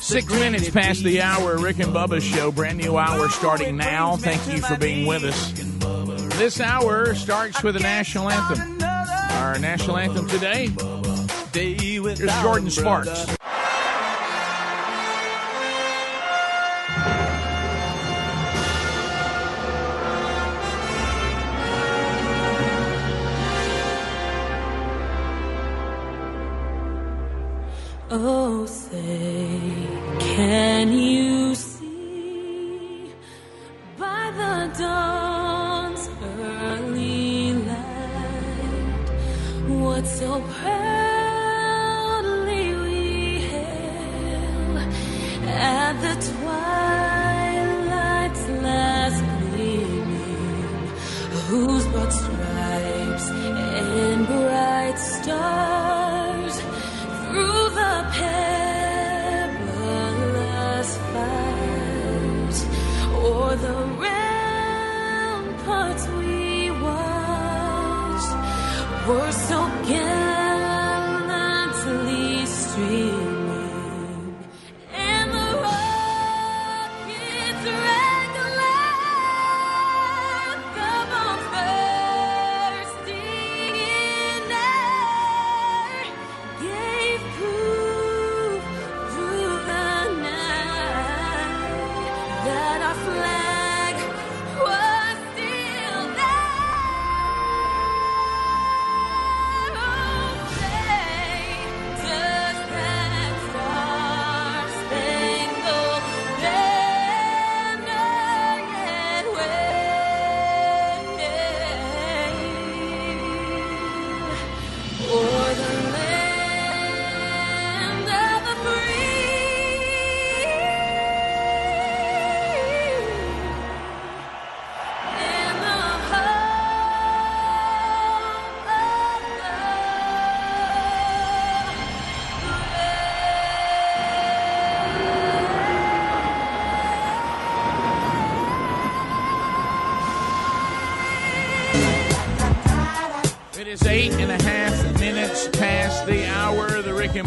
Six minutes past the hour, Rick and Bubba's show. Brand new hour starting now. Thank you for being with us. This hour starts with the national anthem. Our national anthem today is Jordin Sparks. Oh, say, can you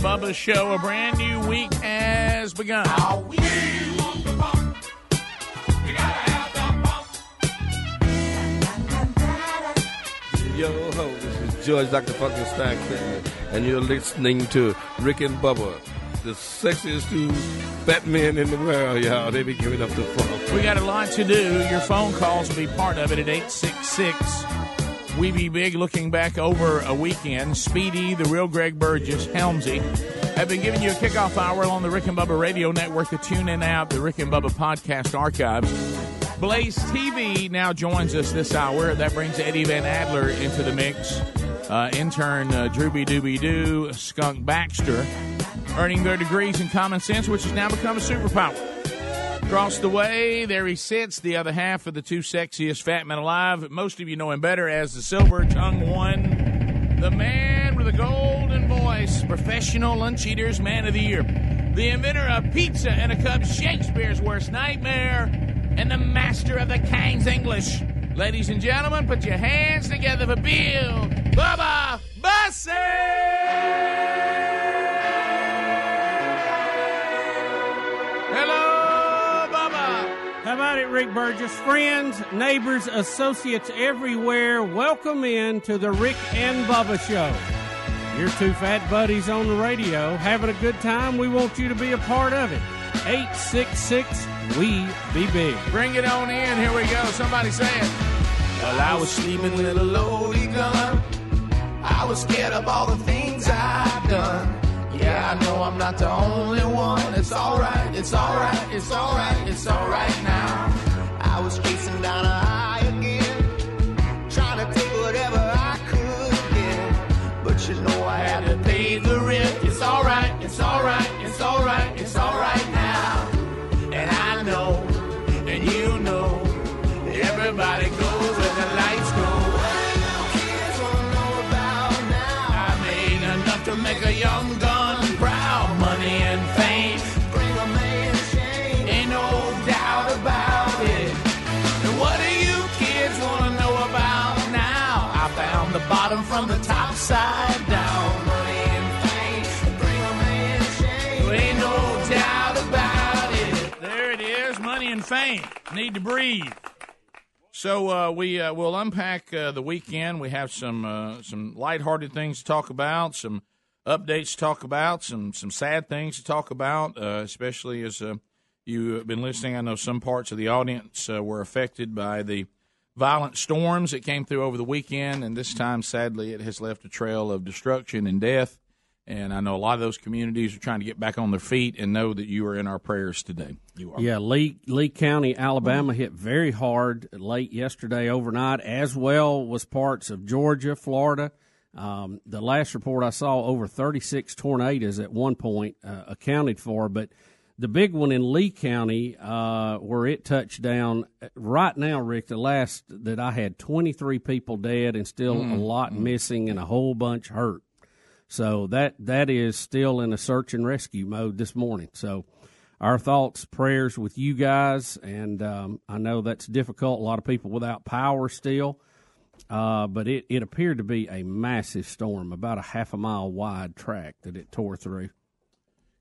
Bubba show. A brand new week has begun. Yo ho, this is George Dr. Funkenstein Clinton, and you're listening to Rick and Bubba, the sexiest two fat men in the world, y'all. They be giving up the funk. We got a lot to do. Your phone calls will be part of it at 866 We Be Big. Looking back over a weekend, Speedy, the real Greg Burgess, Helmsy have been giving you a kickoff hour on the Rick and Bubba radio network, the TuneIn app, the Rick and Bubba podcast archives. Blaze TV now joins us this hour. That brings Eddie Van Adler into the mix. Uh, intern uh, Drooby Dooby Doo, Skunk Baxter, earning their degrees in common sense, which has now become a superpower. Across the way, there he sits, the other half of the two sexiest fat men alive. Most of you know him better as the silver tongue one, the man with a golden voice, professional lunch eaters, man of the year, the inventor of pizza and a cup, Shakespeare's worst nightmare, and the master of the King's English. Ladies and gentlemen, put your hands together for Bill Bubba Bussey! How about it, Rick Burgess? Friends, neighbors, associates everywhere, welcome in to the Rick and Bubba Show. Your two fat buddies on the radio having a good time. We want you to be a part of it. 866 We Be Big. Bring it on in. Here we go. Somebody say it. Well, I was sleeping with a loaded gun. I was scared of all the things I've done. Yeah, I know I'm not the only one. It's alright, it's alright, it's alright, it's alright now. I was chasing down a need to breathe. So uh, we uh, will unpack uh, the weekend. We have some uh, some lighthearted things to talk about, some updates to talk about, some some sad things to talk about, uh, especially as uh, you have been listening. I know some parts of the audience uh, were affected by the violent storms that came through over the weekend, and this time, sadly, it has left a trail of destruction and death. And I know a lot of those communities are trying to get back on their feet and know that you are in our prayers today. You are. Yeah, Lee Lee County, Alabama hit very hard late yesterday overnight, as well was parts of Georgia, Florida. Um, the last report I saw, over 36 tornadoes at one point uh, accounted for, but the big one in Lee County, uh, where it touched down right now, Rick, the last that I had 23 people dead and still a lot missing and a whole bunch hurt. So that that is still in a search and rescue mode this morning. So our thoughts, prayers with you guys, and um, I know that's difficult. A lot of people without power still, uh, but it, it appeared to be a massive storm, about a half a mile wide track that it tore through.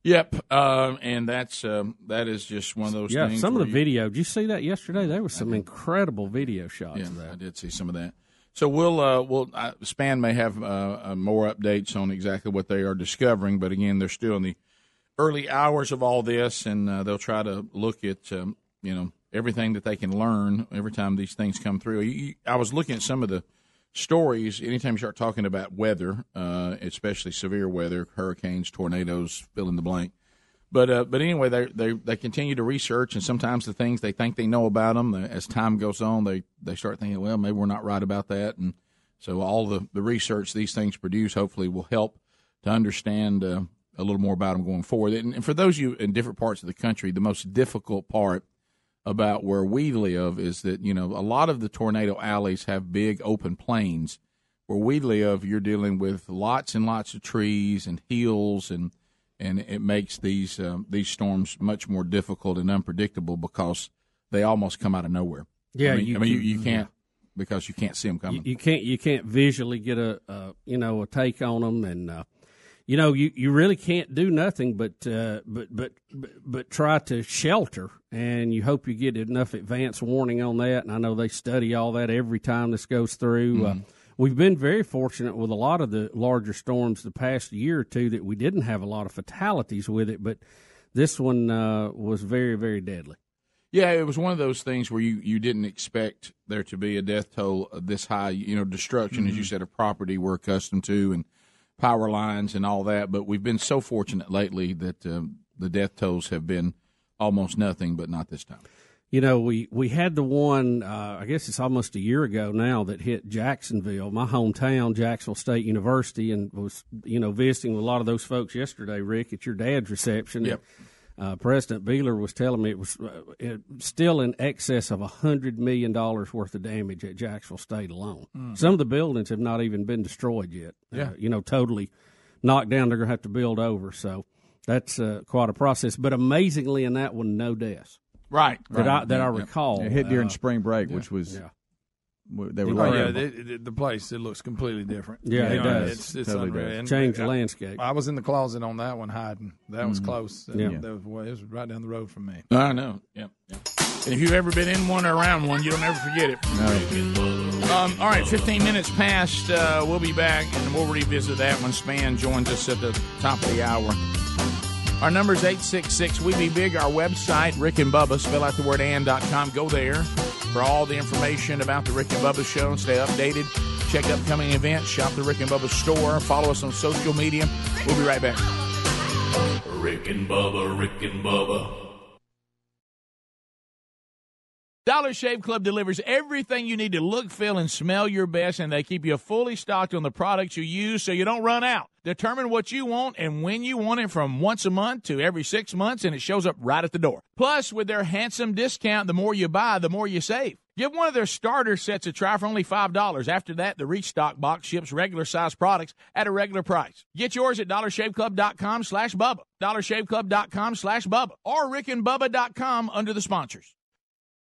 Yep, um, and that's um, that is just one of those Yeah, things. some of the you- video. Did you see that yesterday? There was some incredible video shots Yeah, I did see some of that. So we'll uh, we'll uh, Span may have uh, uh, more updates on exactly what they are discovering, but again, they're still in the early hours of all this, and uh, they'll try to look at um, you know everything that they can learn every time these things come through. I was looking at some of the stories. Anytime you start talking about weather, uh, especially severe weather, hurricanes, tornadoes, fill in the blank. But uh, but anyway, they they they continue to research, and sometimes the things they think they know about them, as time goes on, they they start thinking, well, maybe we're not right about that, and so all the the research these things produce hopefully will help to understand uh, a little more about them going forward. And, and for those of you in different parts of the country, the most difficult part about where we live is that you know a lot of the tornado alleys have big open plains. Where we live, you're dealing with lots and lots of trees and hills and and it makes these um, these storms much more difficult and unpredictable because they almost come out of nowhere. Yeah, I mean, you I mean, you, you can't because you can't see them coming. you can't you can't visually get a, a you know a take on them and uh, you know you, you really can't do nothing but, uh, but but but but try to shelter and you hope you get enough advance warning on that and I know they study all that every time this goes through. Uh, we've been very fortunate with a lot of the larger storms the past year or two that we didn't have a lot of fatalities with it, but this one uh, was very very deadly. Yeah, it was one of those things where you, you didn't expect there to be a death toll this high. You know, destruction, as you said, of property we're accustomed to, and power lines and all that. But we've been so fortunate lately that um, the death tolls have been almost nothing, but not this time. You know, we, we had the one, uh, I guess it's almost a year ago now, that hit Jacksonville, my hometown, Jacksonville State University, and was, you know, visiting with a lot of those folks yesterday, Rick, at your dad's reception. Yep. Uh, President Beehler was telling me it was uh, it, still in excess of a $100 million worth of damage at Jacksonville State alone. Some of the buildings have not even been destroyed yet. Yeah. Uh, you know, totally knocked down. They're going to have to build over. So that's uh, quite a process. But amazingly, in that one, no deaths Right. that I that I recall. It hit during Uh, spring break, which was yeah. they were Oh, Oh yeah, yeah. the, the, the place it looks completely different. Yeah, it know, does. It's, it's Totally unreal. does. And change the I- landscape. I was in the closet on that one hiding. That was close. Yeah. That, that was, well, it was right down the road from me. I know. Yeah. yeah. If you've ever been in one or around one, you don't ever forget it. Um, all right, 15 minutes past. Uh, we'll be back and we'll revisit that when Span joins us at the top of the hour. Our number is 866 We Be Big. Our website, Rick and Bubba, spell out the word and.com. Go there for all the information about the Rick and Bubba show. And stay updated. Check upcoming events. Shop the Rick and Bubba store. Follow us on social media. We'll be right back. Rick and Bubba, Rick and Bubba. Dollar Shave Club delivers everything you need to look, feel, and smell your best, and they keep you fully stocked on the products you use so you don't run out. Determine what you want and when you want it from once a month to every six months, and it shows up right at the door. Plus, with their handsome discount, the more you buy, the more you save. Give one of their starter sets a try for only $5. After that, the Restock box ships regular size products at a regular price. Get yours at dollarshaveclub.com slash Bubba, dollarshaveclub.com slash Bubba, or rickandbubba.com under the sponsors.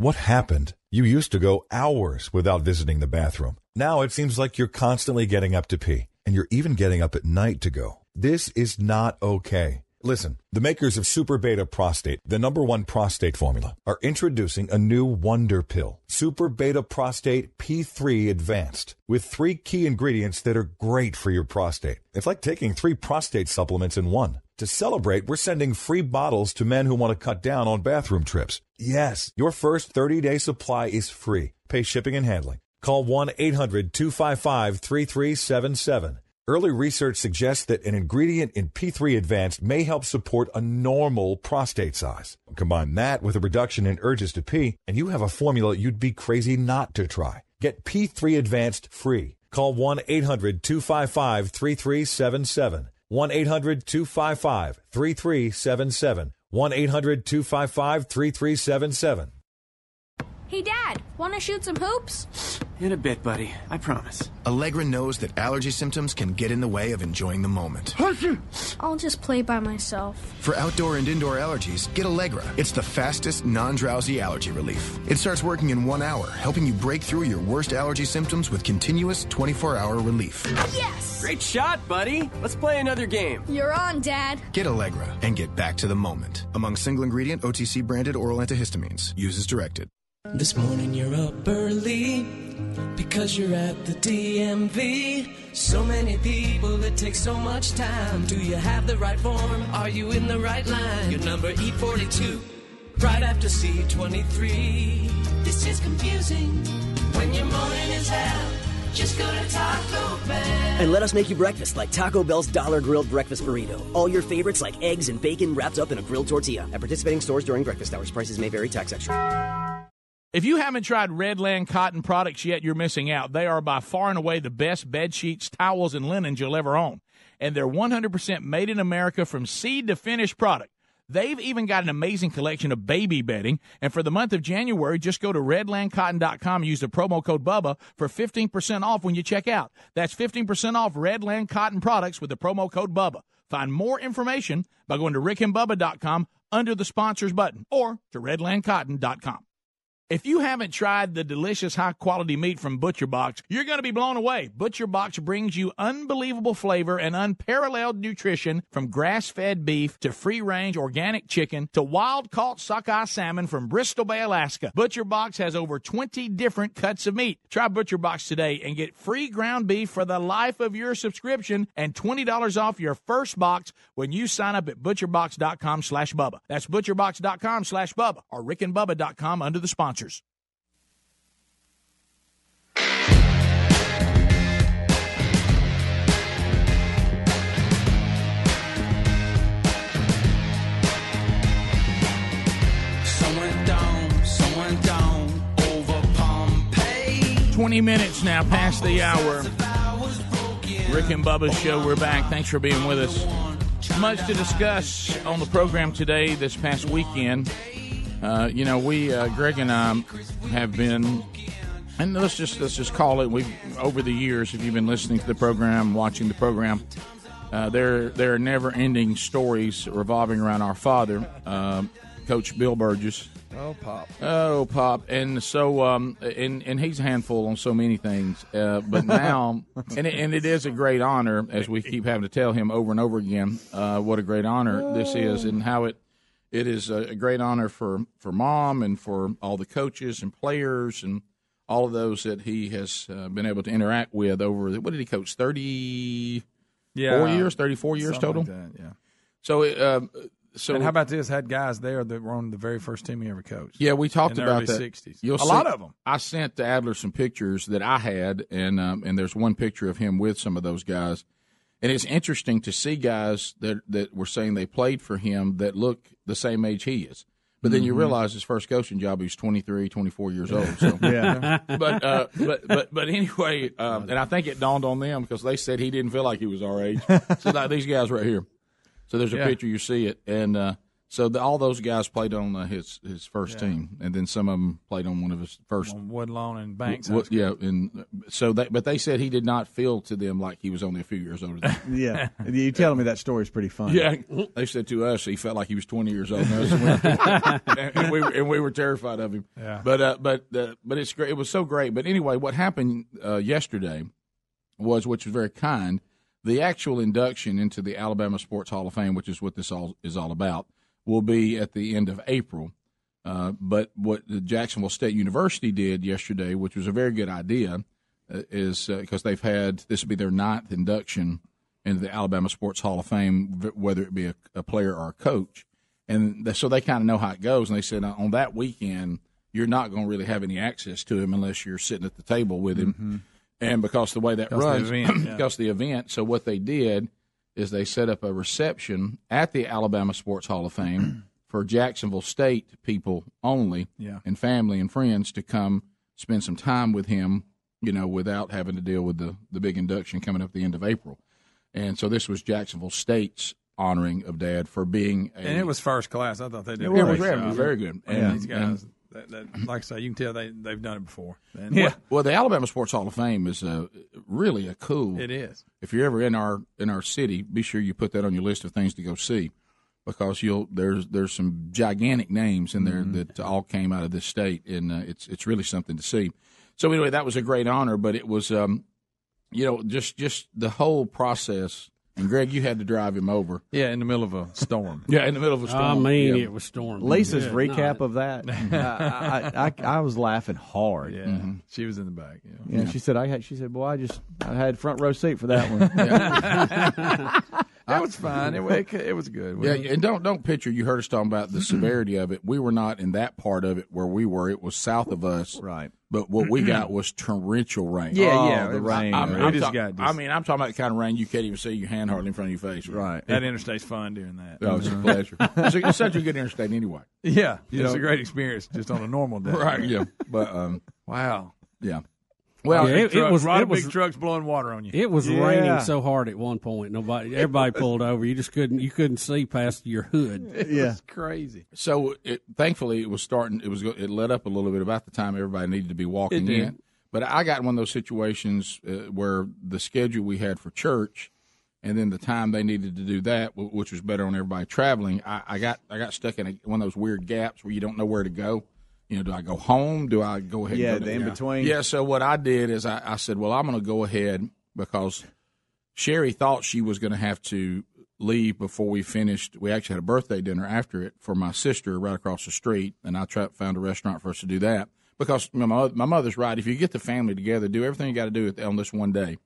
What happened? You used to go hours without visiting the bathroom. Now it seems like you're constantly getting up to pee, and you're even getting up at night to go. This is not okay. Listen, the makers of Super Beta Prostate, the number one prostate formula, are introducing a new wonder pill, Super Beta Prostate P3 Advanced, with three key ingredients that are great for your prostate. It's like taking three prostate supplements in one. To celebrate, we're sending free bottles to men who want to cut down on bathroom trips. Yes, your first 30 day supply is free. Pay shipping and handling. Call 1 800 255 3377. Early research suggests that an ingredient in P3 Advanced may help support a normal prostate size. Combine that with a reduction in urges to pee, and you have a formula you'd be crazy not to try. Get P3 Advanced free. Call 1 800 255 3377. 1 800 255 3377. 1 800 255 3377. Hey, Dad, want to shoot some hoops? In a bit, buddy. I promise. Allegra knows that allergy symptoms can get in the way of enjoying the moment. I'll just play by myself. For outdoor and indoor allergies, get Allegra. It's the fastest non drowsy allergy relief. It starts working in one hour, helping you break through your worst allergy symptoms with continuous 24 hour relief. Yes! Great shot, buddy. Let's play another game. You're on, Dad. Get Allegra and get back to the moment. Among single ingredient OTC branded oral antihistamines. Use as directed. This morning you're up early because you're at the DMV. So many people, it takes so much time. Do you have the right form? Are you in the right line? Your number E42, right after C23. This is confusing when your morning is hell. Just go to Taco Bell. And let us make you breakfast like Taco Bell's Dollar Grilled Breakfast Burrito. All your favorites like eggs and bacon wrapped up in a grilled tortilla. At participating stores during breakfast hours, prices may vary, tax extra. If you haven't tried Redland Cotton products yet, you're missing out. They are by far and away the best bed sheets, towels, and linens you'll ever own. And they're 100% made in America from seed to finished product. They've even got an amazing collection of baby bedding. And for the month of January, just go to redlandcotton.com and use the promo code BUBBA for 15% off when you check out. That's 15% off Redland Cotton products with the promo code BUBBA. Find more information by going to rickandbubba.com under the sponsors button or to redlandcotton.com. If you haven't tried the delicious high quality meat from ButcherBox, you're going to be blown away. ButcherBox brings you unbelievable flavor and unparalleled nutrition from grass fed beef to free range organic chicken to wild caught sockeye salmon from Bristol Bay, Alaska. ButcherBox has over 20 different cuts of meat. Try ButcherBox today and get free ground beef for the life of your subscription and $20 off your first box when you sign up at butcherbox.com slash Bubba. That's butcherbox.com slash Bubba or rickandbubba.com under the sponsors. Someone down, someone down 20 minutes now past the hour. Rick and Bubba's show. We're back. Thanks for being with us. Much to discuss on the program today, this past weekend. Uh, you know, we uh, Greg and I have been, and let's just let's just call it. We over the years, if you've been listening to the program, watching the program, uh, there there are never ending stories revolving around our father, um, Coach Bill Burgess. Oh, pop. Oh, pop, and so um, and and he's a handful on so many things. Uh, but now, and it, and it is a great honor, as we keep having to tell him over and over again, uh, what a great honor this is, and how it it is a, great honor for for mom and for all the coaches and players and all of those that he has uh, been able to interact with over. the, What did he coach? Thirty Yeah. four years, thirty four years total. like that, yeah. So, it, um, so and how about this? Had guys there that were on the very first team he ever coached. Yeah, we talked in the about that. 60s. You'll a see- lot of them. I sent to Adler some pictures that I had, and um, and there's one picture of him with some of those guys, and it's interesting to see guys that that were saying they played for him that look the same age he is. But then you Mm-hmm. Mhm. realize his first coaching job, he was 23, 24 years old. So. Yeah. but, uh, but but but anyway, um, and I think it dawned on them because they said he didn't feel like he was our age. so like these guys right here. So there's a Yeah. picture you see it, and uh, so the, all those guys played on uh, his his first team, and then some of them played on one of his first. On Woodlawn and Banks. W- yeah, and uh, so they, but they said he did not feel to them like he was only a few years older. than. Yeah, you telling me that story is pretty funny. Yeah, they said to us he felt like he was 20 years old, and, and, we, and, we, and we were terrified of him. Yeah. But uh, but uh, but it's great. It was so great. But anyway, what happened uh, yesterday was, which was very kind, the actual induction into the Alabama Sports Hall of Fame, which is what this all is all about, will be at the end of April. Uh, but what the Jacksonville State University did yesterday, which was a very good idea, uh, is because they've had this will be their ninth induction into the Alabama Sports Hall of Fame, whether it be a, a player or a coach, and th- so they kind of know how it goes. And they said uh, on that weekend, you're not going to really have any access to him unless you're sitting at the table with him, and because the way that Because the runs, event, yeah. because the event. So what they did is they set up a reception at the Alabama Sports Hall of Fame for Jacksonville State people only, Yeah. and family and friends to come spend some time with him, you know, without having to deal with the the big induction coming up at the end of April. And so this was Jacksonville State's honoring of Dad for being a And it was first class. I thought they did. It a was. great Very- job. very good. And And- these guys, and- that, that, like I say, you can tell they they've done it before. And Well, well, the Alabama Sports Hall of Fame is uh, really a cool. It is. If you're ever in our in our city, be sure you put that on your list of things to go see, because you'll there's there's some gigantic names in there that all came out of this state, and uh, it's it's really something to see. So anyway, that was a great honor, but it was um, you know just just the whole process. And Greg, you had to drive him over. Yeah, in the middle of a storm. Yeah, in the middle of a storm. I mean, Yeah. it was storming. Lisa's Yeah, recap no, of that, I, I, I, I was laughing hard. Yeah, mm-hmm. she was in the back. Yeah, Yeah, she said I had. She said, "Boy, I just I had front row seat for that one." It was fine. It, it, it was good. Yeah, and don't don't picture. You heard us talking about the severity of it. We were not in that part of it where we were. It was south of us, right? But what we got was torrential rain. Yeah, Oh, yeah, the rain. I I, mean, mean, I'm just talk- got this- I mean, I'm talking about the kind of rain you can't even see your hand hardly in front of your face. Right. That interstate's fun during that. Oh, it's a pleasure. it's, a, it's such a good interstate anyway. Yeah, You it's know? a great experience just on a normal day. Right. Yeah. But um, Wow. yeah. Well, Yeah, it, it was a lot it of was big trucks blowing water on you. It was Yeah. raining so hard at one point. Nobody, everybody pulled over. You just couldn't. You couldn't see past your hood. It's crazy. So it, thankfully, it was starting. It was. go- It let up a little bit about the time everybody needed to be walking It did. in. But I got in one of those situations uh, where the schedule we had for church, and then the time they needed to do that, which was better on everybody traveling. I, I got I got stuck in a, one of those weird gaps where you don't know where to go. You know, do I go home? Do I go ahead? Yeah, and go the in-between. Yeah. So what I did is I, I said, well, I'm going to go ahead because Sherri thought she was going to have to leave before we finished. We actually had a birthday dinner after it for my sister right across the street, and I tried, found a restaurant for us to do that because my, my mother's right. If you get the family together, do everything you got to do on this one day.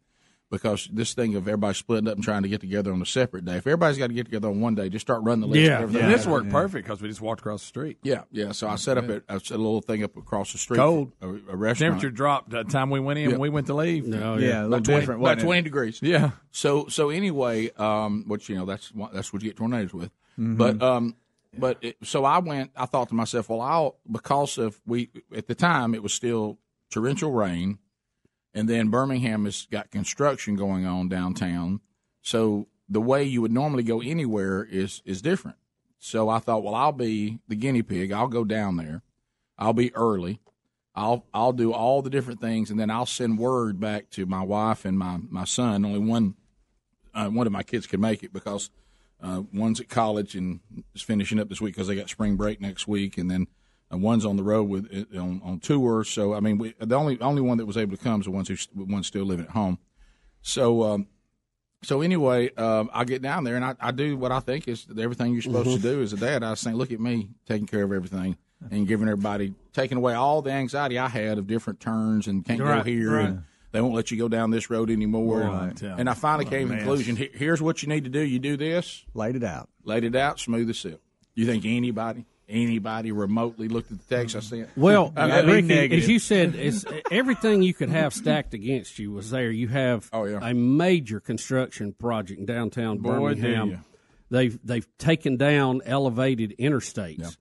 Because this thing of everybody splitting up and trying to get together on a separate day. If everybody's got to get together on one day, just start running the list. of everything. And this worked perfect because we just walked across the street. Yeah, yeah. So I set up a, a, a little thing up across the street. Cold. A, a restaurant. Temperature dropped that time we went in. Yeah. We went to leave. No, Yeah, a little about 20, different. about wasn't it? 20 degrees. Yeah. So so anyway, um, which you know that's what- that's what you get tornadoes with. Mm-hmm. But um, but it, so I went. I thought to myself, well, I'll because of we at the time it was still torrential rain, and then Birmingham has got construction going on downtown. So the way you would normally go anywhere is is different. So I thought, well, I'll be the guinea pig. I'll go down there. I'll be early. I'll I'll do all the different things, and then I'll send word back to my wife and my my son. Only one uh, one of my kids can make it because uh, one's at college and is finishing up this week because they got spring break next week, and then uh, one's on the road with on, on tour. So I mean, we, the only only one that was able to come is the ones who one's still living at home. So um, so anyway, um, I get down there and I, I do what I think is everything you're supposed Mhm. to do as a dad. I was saying, look at me taking care of everything and giving everybody taking away all the anxiety I had of different turns and can't Right, go here right. and they won't let you go down this road anymore. Right. And, and I finally came to the conclusion. Here's what you need to do. You do this. Laid it out. Laid it out. Smooth as silk. You think anybody, anybody remotely looked at the text I sent? Mm-hmm. Well, I mean, Ricky, as you said, it's, everything you could have stacked against you was there. You have oh, yeah. a major construction project in downtown Boy, Birmingham. They've they've taken down elevated interstates,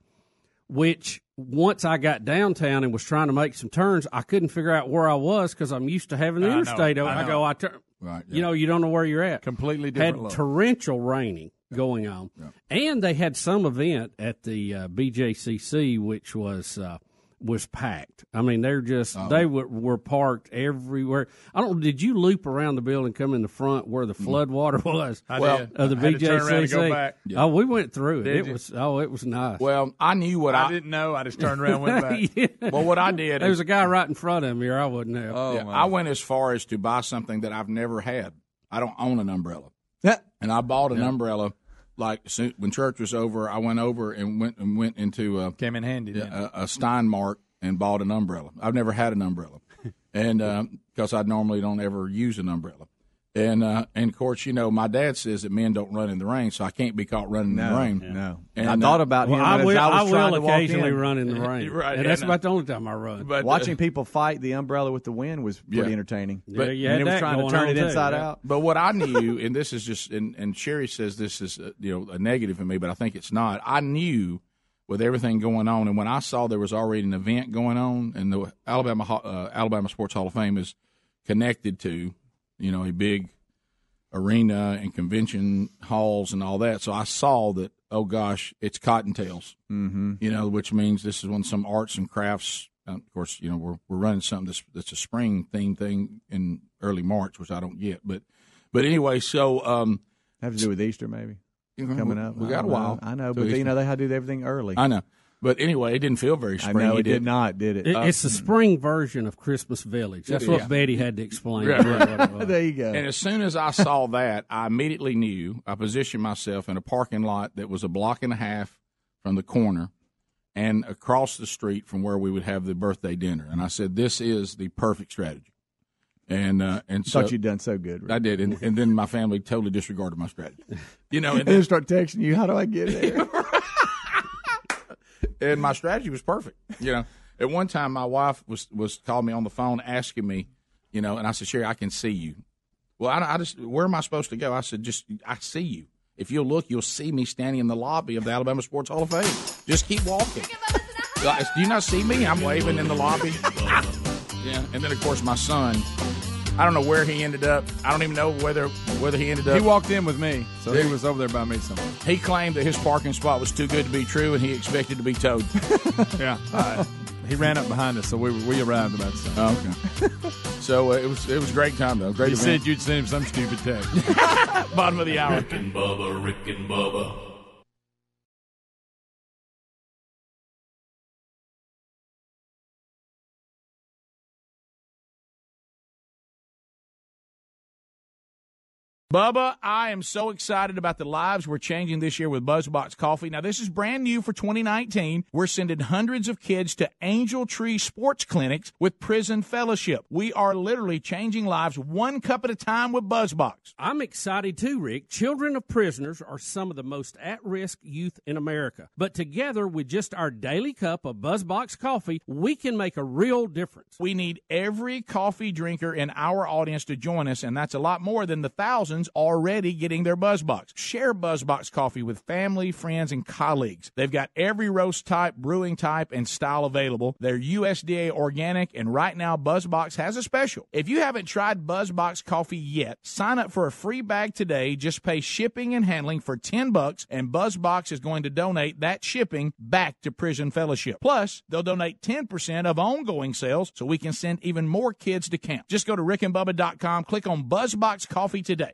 which once I got downtown and was trying to make some turns, I couldn't figure out where I was because I'm used to having the I know, interstate. open. I I, know. go, I turn. Right, You know, you don't know where you're at. Completely different Had look. torrential raining going on, and they had some event at the uh, BJCC, which was uh, was packed. I mean, they're just Oh. they were, were parked everywhere. I don't. Did you loop around the building, come in the front where the flood water was? I Well, did. of the I had to turn and go BJCC. back. Oh, we went through it. Did it you? was oh, it was nice. Well, I knew what I, I didn't know. I just turned around and went back. Yeah. Well, what I did There is- was a guy right in front of me, or I wouldn't have. Oh, Yeah, I went as far as to buy something that I've never had. I don't own an umbrella, Yeah, and I bought an umbrella. Like soon, when church was over, I went over and went and went into a, Came in handy. a, a Stein Mart and bought an umbrella. I've never had an umbrella, and um, because I normally don't ever use an umbrella, and uh, and of course you know my dad says that men don't run in the rain, so I can't be caught running in the rain. no. And, I thought uh, about Well, him I as will, I was I trying will to walk occasionally in. run in the rain, Right, and that's and, uh, about the only time I run. But, uh, Watching people fight the umbrella with the wind was pretty Yeah. entertaining. Yeah, you had and it was that trying to turn on, it too, inside yeah. out. But what I knew, and this is just, and, and Sherri says this is, uh, you know, a negative for me, but I think it's not. I knew with everything going on, and when I saw there was already an event going on, and the Alabama uh, Alabama Sports Hall of Fame is connected to, you know, a big arena and convention halls and all that. So I saw that. Oh gosh, it's Cottontails. Mm-hmm. You know, which means this is when some arts and crafts. Uh, of course, you know we're we're running something that's that's a spring theme thing in early March, which I don't get. But but anyway, so um, Have to do with Easter, maybe coming up. We got a while. I know, but you know they had to do everything early. I know. But anyway, it didn't feel very I springy. know it did not, did it? It- Uh, it's the spring version of Christmas Village. That's Yeah. what Betty had to explain. Right, right. what it was. there you go. And as soon as I saw that, I immediately knew. I positioned myself in a parking lot that was a block and a half from the corner and across the street from where we would have the birthday dinner. And I said, "This is the perfect strategy." And uh, and so Thought you'd done so good. Rick. I did, and, and then my family totally disregarded my strategy. You know, and and, then start texting you. How do I get there? and my strategy was perfect. You know, at one time my wife was was calling me on the phone asking me, you know, and I said, Sherri, I can see you. Well, I, I just where am I supposed to go? I said, just I see you. If you'll look, you'll see me standing in the lobby of the Alabama Sports Hall of Fame. Just keep walking. Do you not see me? I'm waving in the lobby. Yeah, and then of course my son. I don't know where he ended up. I don't even know whether whether he ended up. He walked in with me, so he was over there by me somewhere. He claimed that his parking spot was too good to be true, and he expected to be towed. Yeah, uh, he ran up behind us, so we we arrived about the same. Oh, okay. so uh, it was it was a great time though. Great He event. said you'd send him some stupid text. Bottom of the hour. Rick and Bubba, Rick and Bubba. Bubba, I am so excited about the lives we're changing this year with BuzzBox Coffee. Now, this is brand new for 2019. We're sending hundreds of kids to Angel Tree Sports Clinics with Prison Fellowship. We are literally changing lives one cup at a time with BuzzBox. I'm excited too, Rick. Children of prisoners are some of the most at risk youth in America. But together with just our daily cup of BuzzBox coffee, we can make a real difference. We need every coffee drinker in our audience to join us, and that's a lot more than the thousands already getting their BuzzBox. Share BuzzBox coffee with family, friends, and colleagues. They've got every roast type, brewing type, and style available. They're USDA organic, and right now BuzzBox has a special. If you haven't tried BuzzBox coffee yet, sign up for a free bag today. Just pay shipping and handling for 10 bucks, and BuzzBox is going to donate that shipping back to Prison Fellowship. Plus, they'll donate 10% of ongoing sales so we can send even more kids to camp. Just go to rickandbubba.com, click on BuzzBox Coffee today.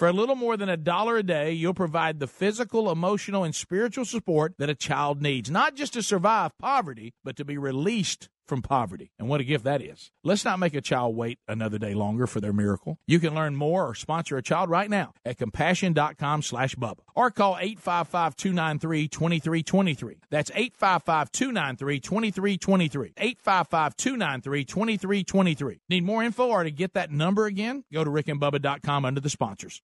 For a little more than a dollar a day, you'll provide the physical, emotional, and spiritual support that a child needs, not just to survive poverty, but to be released from poverty. And what a gift that is. Let's not make a child wait another day longer for their miracle. You can learn more or sponsor a child right now at compassion.com slash Bubba or call 855-293-2323. That's 855-293-2323. 855-293-2323. Need more info or to get that number again? Go to rickandbubba.com under the sponsors.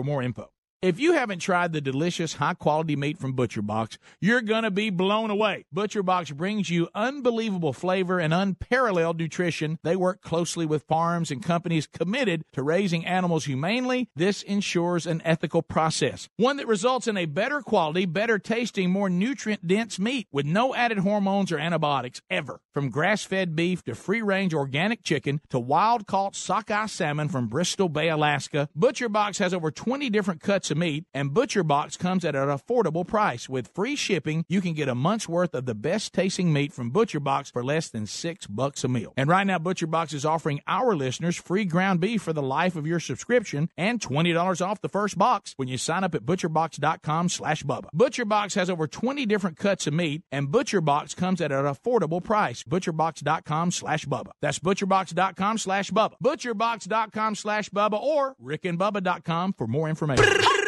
more info. If you haven't tried the delicious, high quality meat from ButcherBox, you're going to be blown away. ButcherBox brings you unbelievable flavor and unparalleled nutrition. They work closely with farms and companies committed to raising animals humanely. This ensures an ethical process, one that results in a better quality, better tasting, more nutrient dense meat with no added hormones or antibiotics ever. From grass fed beef to free range organic chicken to wild caught sockeye salmon from Bristol Bay, Alaska, ButcherBox has over 20 different cuts of meat, and ButcherBox comes at an affordable price. With free shipping, you can get a month's worth of the best tasting meat from ButcherBox for less than six bucks a meal. And right now, ButcherBox is offering our listeners free ground beef for the life of your subscription and $20 off the first box when you sign up at butcherbox.com slash Bubba. ButcherBox has over 20 different cuts of meat, and ButcherBox comes at an affordable price. Butcherbox.com slash Bubba. That's butcherbox.com slash Bubba. Butcherbox.com slash Bubba or rickandbubba.com for more information.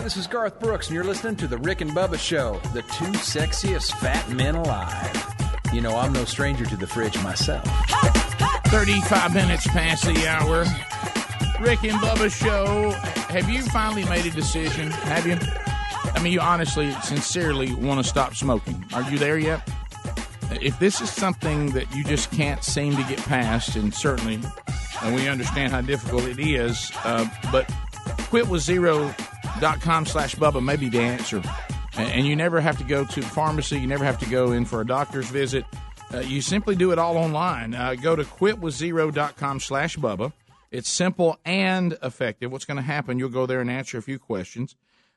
Everybody, this is Garth Brooks, and you're listening to The Rick and Bubba Show, the two sexiest fat men alive. You know, I'm no stranger to the fridge myself. 35 minutes past the hour. Rick and Bubba show. Have you finally made a decision? Have you? I mean, you honestly, sincerely want to stop smoking. Are you there yet? If this is something that you just can't seem to get past, and certainly, and we understand how difficult it is, uh, but quitwithzero.com slash Bubba may be the answer. And, you never have to go to the pharmacy. You never have to go in for a doctor's visit. Uh, you simply do it all online. Uh, go to quitwithzero.com slash Bubba. It's simple and effective. What's going to happen? You'll go there and answer a few questions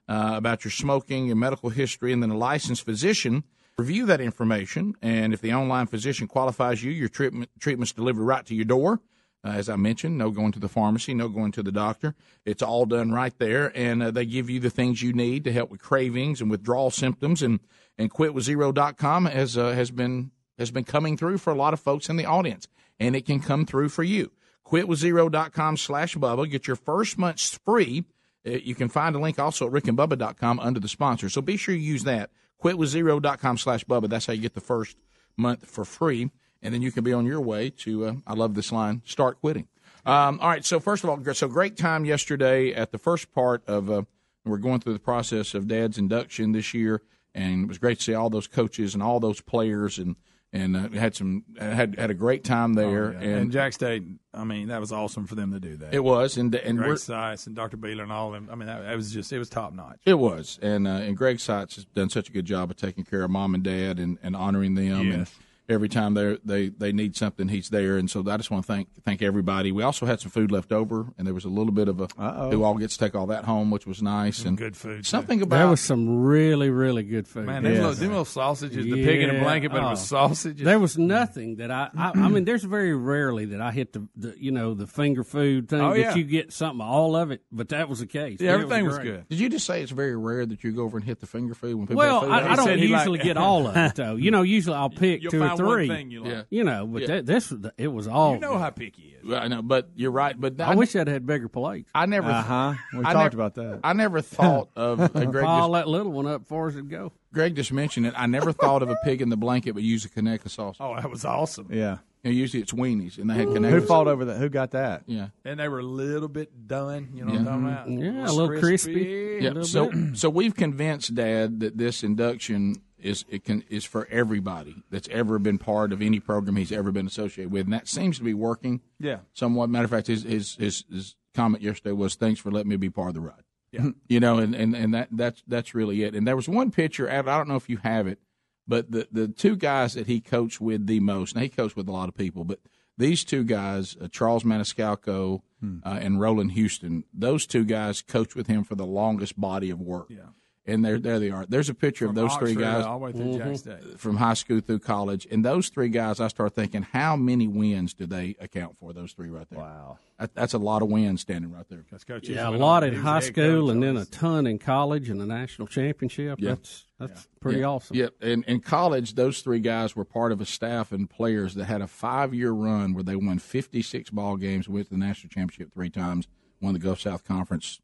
uh, about your smoking, your medical history, and then a licensed physician review that information. And if the online physician qualifies you, your treatment treatment's delivered right to your door. Uh, as I mentioned, no going to the pharmacy, no going to the doctor. It's all done right there, and uh, they give you the things you need to help with cravings and withdrawal symptoms. And and quitwithzero.com has uh, has been has been coming through for a lot of folks in the audience, and it can come through for you. Quitwithzero.com slash Bubba. Get your first month's free. Uh, You can find a link also at rickandbubba.com under the sponsor. So be sure you use that. Quitwithzero.com slash Bubba. That's how you get the first month for free. And then you can be on your way to, uh, I love this line, start quitting. Um, all right. So first of all, so great time yesterday at the first part of, uh, we're going through the process of Dad's induction this year. And it was great to see all those coaches and all those players and, and uh, had some had had a great time there. Oh, yeah. and, Jax State, I mean, that was awesome for them to do that. It was, and and Greg we're- and Dr. Beehler and all of them. I mean, that, that was just it was top notch. It was, and uh, and Greg Seitz has done such a good job of taking care of mom and dad and, and honoring them. And Yes. Every time they they they need something, he's there. And so I just want to thank thank everybody. We also had some food left over, and there was a little bit of a Uh-oh. who all gets to take all that home, which was nice and good food. Something about There was some really, really good food. Man, them, little, them little sausages, the pig in a blanket, but it was Oh. sausages. There was nothing that I, I. I mean, there's very rarely that I hit the, the you know, the finger food thing Oh, that yeah. you get something all of it. But that was the case. Yeah, everything was great. good. Did you just say it's very rare that you go over and hit the finger food when people Well, have food I. I don't usually get all of it though. You know, usually I'll pick two or find one three. thing you like. Yeah. You know, but Yeah. that, this it was all. You know how picky he is. Well, I know, but you're right. But I wish I'd had bigger plates. I never. Uh-huh. We I talked never- about that. I never thought of uh, Greg. Pile Just, that little one up before it go. Greg just mentioned it. I never thought of a pig in the blanket, but use a Conecuh sausage. Oh, that was awesome. Yeah. You know, usually it's weenies, and they had Who fought over that? Who got that? Yeah. And they were a little bit done. You know Yeah. what I'm talking about? Yeah, a little crispy. Yeah. little So, bit. so we've convinced Dad that this induction is it can is for everybody that's ever been part of any program he's ever been associated with, and that seems to be working. Yeah. Somewhat. Matter of fact, his his his, his comment yesterday was, "Thanks for letting me be part of the ride." Yeah. You know, and, and, and that that's that's really it. And there was one picture. I don't know if you have it, but the the two guys that he coached with the most. Now he coached with a lot of people, but these two guys, uh, Charles Maniscalco Hmm. uh, and Roland Houston, those two guys coached with him for the longest body of work. Yeah. And there, there they are. There's a picture From of those three guys all the way through mm-hmm. Jax State. from high school through college, and those three guys. I start thinking, how many wins do they account for? Those three right there. Wow, that, that's a lot of wins standing right there. That's coach. Yeah, a lot in high school, and then a ton in college, and a national championship. Yeah. That's that's pretty yeah. awesome. Yeah, in, in college, those three guys were part of a staff and players that had a five year run where they won 56 ball games, went to the national championship three times, won the Gulf South Conference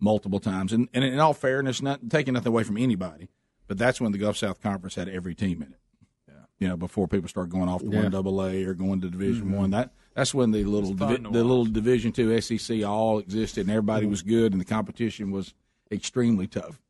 multiple times. And, and in all fairness, not taking nothing away from anybody, but that's when the Gulf South Conference had every team in it. Yeah. You know, before people start going off to Yeah. one double A or going to Division One, that that's when the little divi- the little Division Two SEC all existed, and everybody was good, and the competition was extremely tough.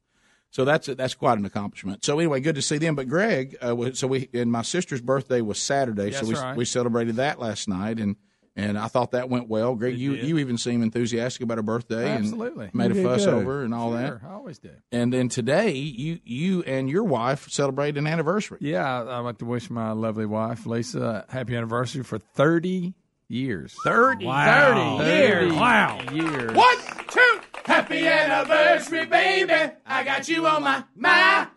So that's that's quite an accomplishment. So anyway, good to see them. But Greg, uh, so we and my sister's birthday was Saturday, so we right. we celebrated that last night, and and I thought that went well. Greg, you did. you even seemed enthusiastic about her birthday, Absolutely. and made a You did fuss good. over and all Sure, that. I always do. And then today, you you and your wife celebrate an anniversary. Yeah, I- I'd like to wish my lovely wife, Lisa, happy anniversary for 30 years. 30, Wow. 30 years. Wow. years. One, two, Happy anniversary, baby. I got you on my mind.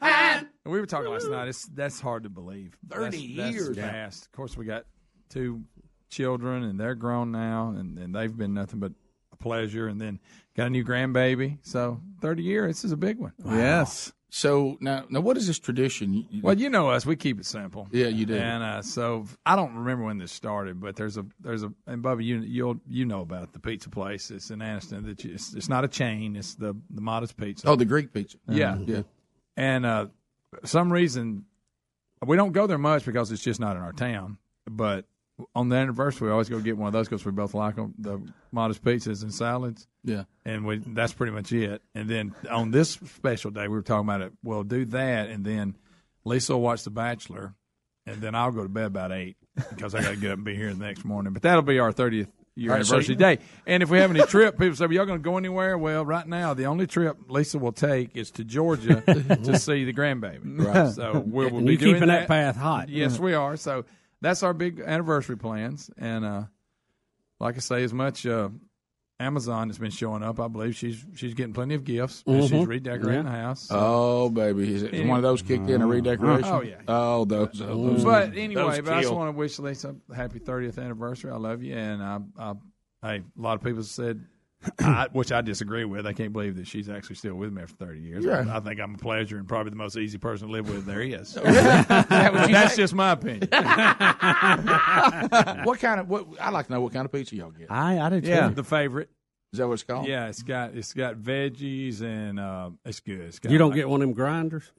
And we were talking last night. It's that's hard to believe. 30 That's- that's years. fast. Of course, we got two children, and they're grown now, and, and they've been nothing but a pleasure. And then got a new grandbaby. So thirty years. This is a big one. Yes. So now, now what is this tradition? You- you- Well, you know us. We keep it simple. Yeah, you do. And uh, so I don't remember when this started, but there's a there's a and Bubba, you you'll you know about the pizza place. It's in Anniston. That you, it's, it's not a chain. It's the the Mata's pizza. oh, the Greek pizza. Yeah. yeah. And uh, some reason, we don't go there much because it's just not in our town. But on the anniversary, we always go get one of those because we both like them. The Mata's pizzas and salads. Yeah. and we that's pretty much it. And then on this special day, we were talking about it. We'll do that, and then Lisa will watch The Bachelor, and then I'll go to bed about eight because I got to get up and be here the next morning. But that'll be our thirtieth year right, so anniversary you- day. And if we have any trip, people say, "Well, y'all going to go anywhere?" Well, right now, the only trip Lisa will take is to Georgia to see the grandbaby. Right. So we will be doing keeping that path hot. Yes, we are. So that's our big anniversary plans. And uh, like I say, as much uh, Amazon has been showing up, I believe she's she's getting plenty of gifts. and She's redecorating Yeah. the house. So- Oh, baby. Is it one of those kicked in a redecoration? Oh, yeah. Oh, those. those but those anyway, but I just want to wish Lisa a happy 30th anniversary. I love you, and I, I, hey, a lot of people said, I, which I disagree with. I can't believe that she's actually still with me after 30 years. Yeah. I, I think I'm a pleasure and probably the most easy person to live with there is. Really? Is that That's say? just my opinion. what kind of? What I'd like to know what kind of pizza y'all get. I I did Yeah, too. the favorite. Is that what it's called? Yeah, it's got it's got veggies and uh, it's good. It's got You don't like- get one of them grinders.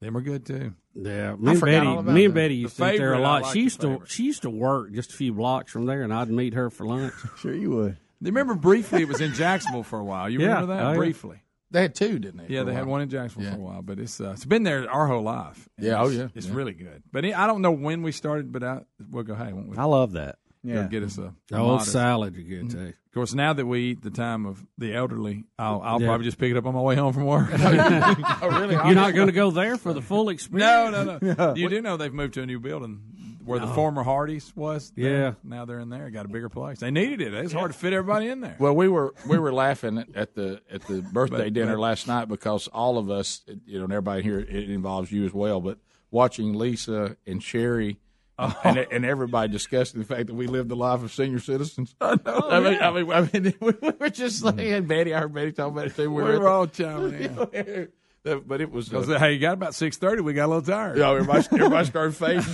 Them are good too. Yeah, I me and Betty, all about me and that. Betty The used to eat there a lot. like she the used to she used to work just a few blocks from there, and I'd meet her for lunch. sure you would. You remember briefly it was in Jacksonville for a while. You Yeah. remember that Oh, briefly? They had two, didn't they? Yeah, they had one in Jacksonville Yeah. for a while, but it's uh, it's been there our whole life. Yeah, oh, it's- yeah, it's yeah. really good. But I don't know when we started, but I, we'll go. Hey, won't we? I love that. Go Yeah. get us a, a Mata's- salad you get too. Of course, now that we eat the time of the elderly, I'll, I'll Yeah. probably just pick it up on my way home from work. oh, really? You're not going to go there for the full experience? no, experience. no, no. You do know they've moved to a new building where the former Hardee's was. Yeah. Now they're in there. Got a bigger place. They needed it. It's hard to fit everybody in there. Well, we were we were laughing at the at the birthday But- dinner but- last night because all of us, you know, and everybody here, it involves you as well. But watching Lisa and Sherri. Oh. And, and everybody discussing the fact that we live the life of senior citizens. I, know, mean, yeah. I mean, I mean, we were just saying, Betty. I heard Betty talking about it too. We at were all the- chiming in. But it was. Because, Uh, hey, you got about six thirty. We got a little tired. yeah, everybody, everybody started fading.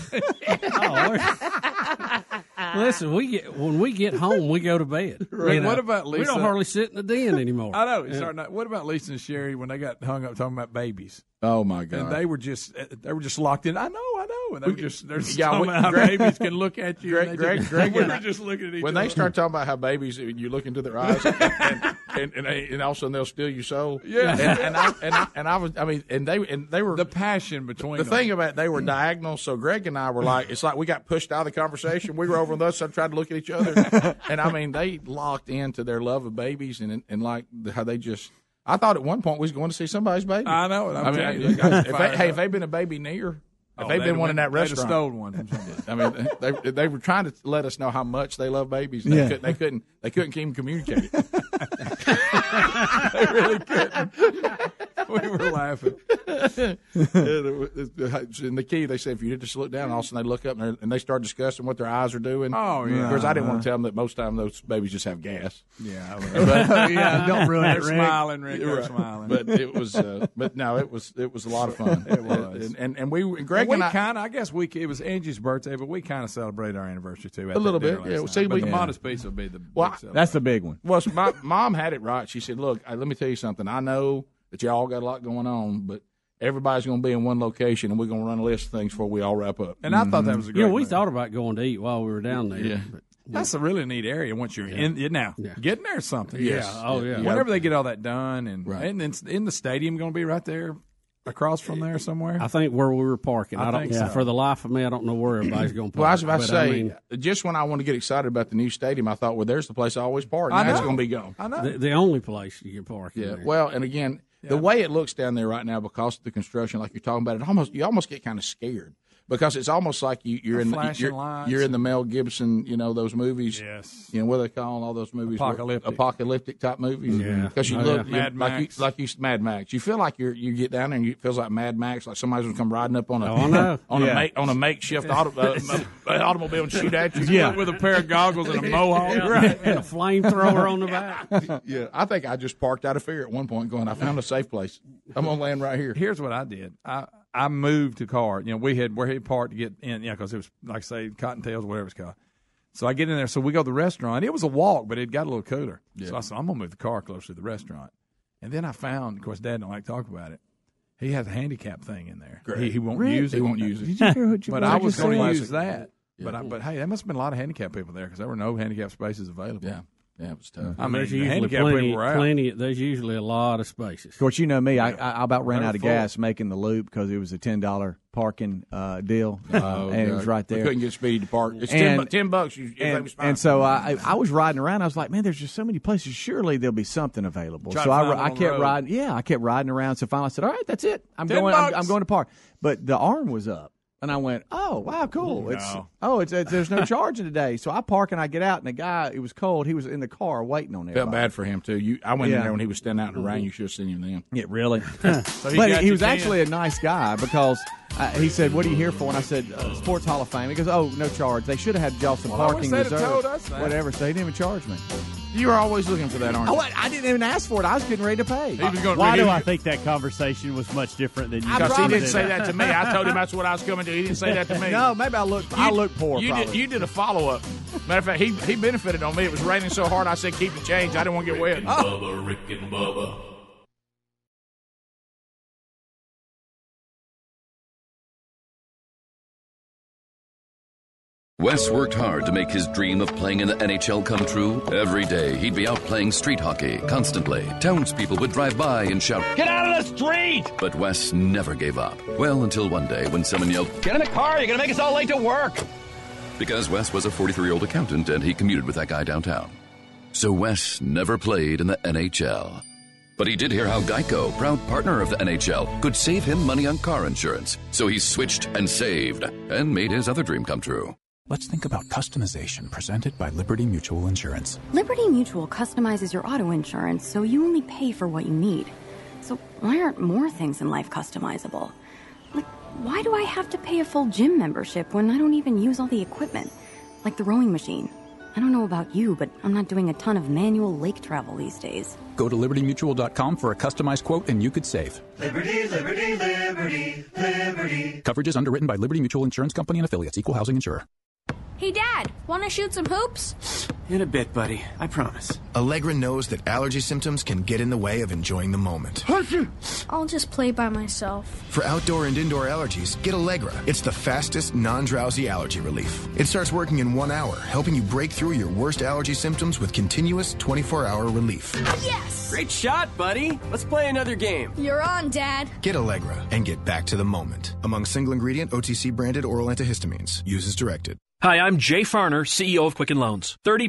Listen, we get when we get home, we go to bed. Rick, You know, what about Lisa? We don't hardly sit in the den anymore. I know. It's Yeah. starting to- what about Lisa and Sherri when they got hung up talking about babies? Oh my God! And they were just uh, they were just locked in. I know, I know. And they were just they're just Yeah, talking we- about Greg- babies can look at you. Greg, and Greg, just, Greg we were just looking at each when other. When they start talking about how babies, you look into their eyes, and, and, and, and, and all of a sudden they'll steal your soul. Yeah. and, and I and I and I was, I mean, and they and they were the passion between the them. thing about it, they were diagonal. So Greg and I were like, it's like we got pushed out of the conversation. We were over on the other side, tried to look at each other, and I mean, they locked into their love of babies and and like how they just. I thought at one point we was going to see somebody's baby. I know it. I'm I mean, you, if they got they, hey, if they've been a baby near. If Oh, they've they'd been one in that went- they'd restaurant, stole one. I mean, they they were trying to let us know how much they love babies. And Yeah. they, couldn't, they couldn't. They couldn't even communicate it. they really couldn't. we were laughing. In the key, they said, if you just look down, all of a sudden they look up and, they're- and they start discussing what their eyes are doing. Oh, yeah. Of course, I didn't want to tell them that most time those babies just have gas. Yeah, But- Yeah, don't ruin They're it, Rick. smiling, Rick. They're Right. smiling. But it was, uh, but no, it was it was a lot of fun. It was. and and, and we and Greg we and I. kind of, I guess we, it was Angie's birthday, but we kind of celebrated our anniversary too. A little bit, last yeah. night. See, but we- the Yeah. Mata's piece would be the Well, big celebration. That's the big one. Well, my mom had it right. She said, "Look, uh, let me tell you something. I know that y'all got a lot going on, but everybody's going to be in one location, and we're going to run a list of things before we all wrap up." And I thought that was a great. You know, we move. thought about going to eat while we were down there. Yeah. but- That's a really neat area once you're in it now. Yeah. Getting there is something. Yes. Yeah. Oh, yeah. Whenever they get all that done, and Right. and then in the stadium going to be right there across from there somewhere. I think where we were parking. I I, don't. think so. For the life of me, I don't know where everybody's going to park. Well, I was about to say, I mean, just when I want to get excited about the new stadium, I thought, well, there's the place I always park. I Now it's going to be gone. I know. the, the only place you can park. Yeah. there. Well, and again, the way it looks down there right now because of the construction, like you're talking about, it almost you almost get kind of scared because it's almost like you, you're The in flashing you're, you're in the Mel Gibson, you know, those movies. Yes. You know what they call all those movies? where- Apocalyptic. apocalyptic type movies. Yeah. Because you Oh, look yeah. you- Mad like Max. you like you Mad Max. You feel like you're you get down there and it feels like Mad Max, like somebody's gonna come riding up on a Oh, I on Yeah. a make, on a makeshift auto, uh, automobile and shoot at you. Yeah. with a pair of goggles and a mohawk. and a flamethrower on the back. yeah. I think I just parked out of fear at one point, going, I found a safe place. I'm gonna land right here. Here's what I did. I I moved to car. You know, we had where he parked to get in. You know, because it was like I say Cottontails, whatever it's called. So I get in there. So we go to the restaurant. It was a walk, but it got a little cooler. So I said, I'm gonna move the car closer to the restaurant. And then I found, of course, Dad don't like to talk about it. He has a handicap thing in there. He, he won't Great. use it. He won't use it. Did you hear what your But I was going to use that. But I, but hey, there must have been a lot of handicap people there because there were no handicap spaces available. Yeah, yeah, it was tough. I mean, there's usually plenty, people were out. plenty. There's usually a lot of spaces. Of course, you know me. I, I about ran out of full. gas making the loop because it was a ten dollar parking uh, deal, Oh, and it was God. right We there. couldn't get Speedy to park. It's 10 bu- 10 bucks, you- everything and, and so I, I was riding around. I was like, man, there's just so many places. Surely there'll be something available. Try so I, find ri- one I kept road. riding. Yeah, I kept riding around. So finally, I said, all right, that's it. I'm 10 going. I'm. I'm going to park. But the arm was up. And I went, oh wow, cool! It's oh, it's, it's there's no charging today. So I park and I get out, and the guy, it was cold. He was in the car waiting on it. Felt bad for him too. You, I went in Yeah. there when he was standing out in the rain. You should have seen him then. Yeah, really. He but got he you was 10. actually a nice guy because uh, he said, "What are you here for?" And I said, uh, "Sports Hall of Fame." He goes, "Oh, no charge. They should have had y'all some Well, I wish parking they'd have reserved, told us that. whatever." So he didn't even charge me. You were always looking for that, aren't Oh. I, I didn't even ask for it. I was getting ready to pay. He was going Why do I think that conversation was much different than you? Because he didn't say that to me. I told him that's what I was coming to. He didn't say that to me. No, maybe I look. I look poor. You did, you did a follow up. Matter of fact, he he benefited on me. It was raining so hard. I said, "Keep the change." I didn't want to get wet. Rick and Bubba, Rick and Bubba. Wes worked hard to make his dream of playing in the NHL come true. Every day, he'd be out playing street hockey constantly. Townspeople would drive by and shout, Get out of the street! But Wes never gave up. Well, until one day when someone yelled, Get in the car, you're gonna make us all late to work! because Wes was a 43 year old accountant and he commuted with that guy downtown. So Wes never played in the NHL. But he did hear how Geico, proud partner of the NHL, could save him money on car insurance. So he switched and saved and made his other dream come true. Let's think about customization presented by Liberty Mutual Insurance. Liberty Mutual customizes your auto insurance so you only pay for what you need. So why aren't more things in life customizable? Like, why do I have to pay a full gym membership when I don't even use all the equipment? Like the rowing machine. I don't know about you, but I'm not doing a ton of manual lake travel these days. Go to libertymutual.com for a customized quote and you could save. Liberty, liberty, liberty, liberty. Coverage is underwritten by Liberty Mutual Insurance Company and affiliates, equal housing insurer. Hey, Dad, want to shoot some hoops? In a bit, buddy. I promise. Allegra knows that allergy symptoms can get in the way of enjoying the moment. I'll just play by myself. For outdoor and indoor allergies, get Allegra. It's the fastest non drowsy allergy relief. It starts working in one hour, helping you break through your worst allergy symptoms with continuous 24 hour relief. Yes! Great shot, buddy. Let's play another game. You're on, Dad. Get Allegra and get back to the moment. Among single ingredient OTC branded oral antihistamines. Use as directed. Hi, I'm Jay Farner, CEO of Quicken Loans. 30%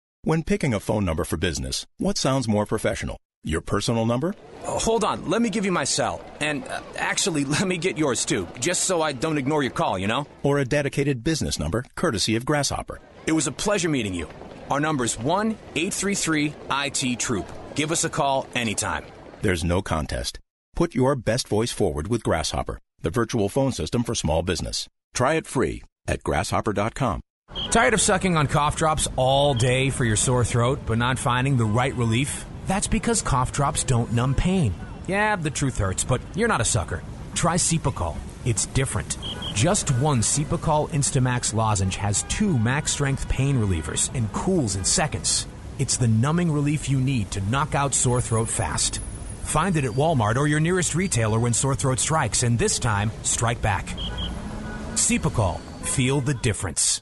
When picking a phone number for business, what sounds more professional? Your personal number? Oh, hold on, let me give you my cell. And uh, actually, let me get yours too, just so I don't ignore your call, you know? Or a dedicated business number, courtesy of Grasshopper? It was a pleasure meeting you. Our number's 1 833 IT Troop. Give us a call anytime. There's no contest. Put your best voice forward with Grasshopper, the virtual phone system for small business. Try it free at grasshopper.com. Tired of sucking on cough drops all day for your sore throat, but not finding the right relief? That's because cough drops don't numb pain. Yeah, the truth hurts, but you're not a sucker. Try Cepacol. It's different. Just one Cepacol Instamax lozenge has two max strength pain relievers and cools in seconds. It's the numbing relief you need to knock out sore throat fast. Find it at Walmart or your nearest retailer when sore throat strikes, and this time, strike back. Cepacol. Feel the difference.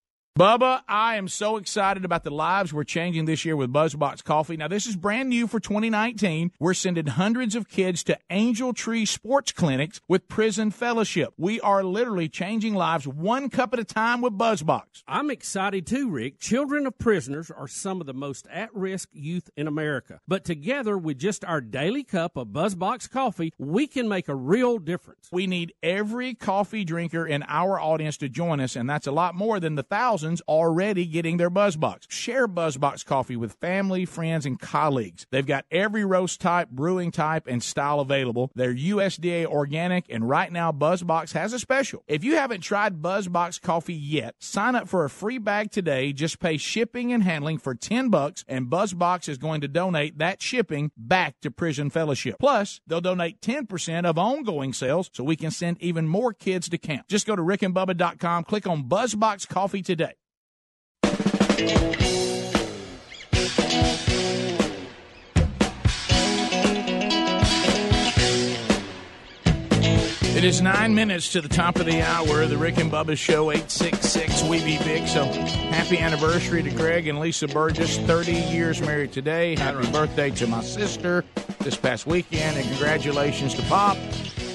Bubba, I am so excited about the lives we're changing this year with BuzzBox Coffee. Now, this is brand new for 2019. We're sending hundreds of kids to Angel Tree Sports Clinics with Prison Fellowship. We are literally changing lives one cup at a time with BuzzBox. I'm excited too, Rick. Children of prisoners are some of the most at risk youth in America. But together, with just our daily cup of BuzzBox coffee, we can make a real difference. We need every coffee drinker in our audience to join us, and that's a lot more than the thousands already getting their BuzzBox. Share BuzzBox coffee with family, friends, and colleagues. They've got every roast type, brewing type, and style available. They're USDA organic, and right now BuzzBox has a special. If you haven't tried BuzzBox coffee yet, sign up for a free bag today. Just pay shipping and handling for 10 bucks, and BuzzBox is going to donate that shipping back to Prison Fellowship. Plus, they'll donate 10% of ongoing sales so we can send even more kids to camp. Just go to rickandbubba.com, click on BuzzBox Coffee today. It is nine minutes to the top of the hour. The Rick and Bubba Show, 866 We Be Big. So happy anniversary to Greg and Lisa Burgess. 30 years married today. Happy birthday to my sister this past weekend. And congratulations to Pop,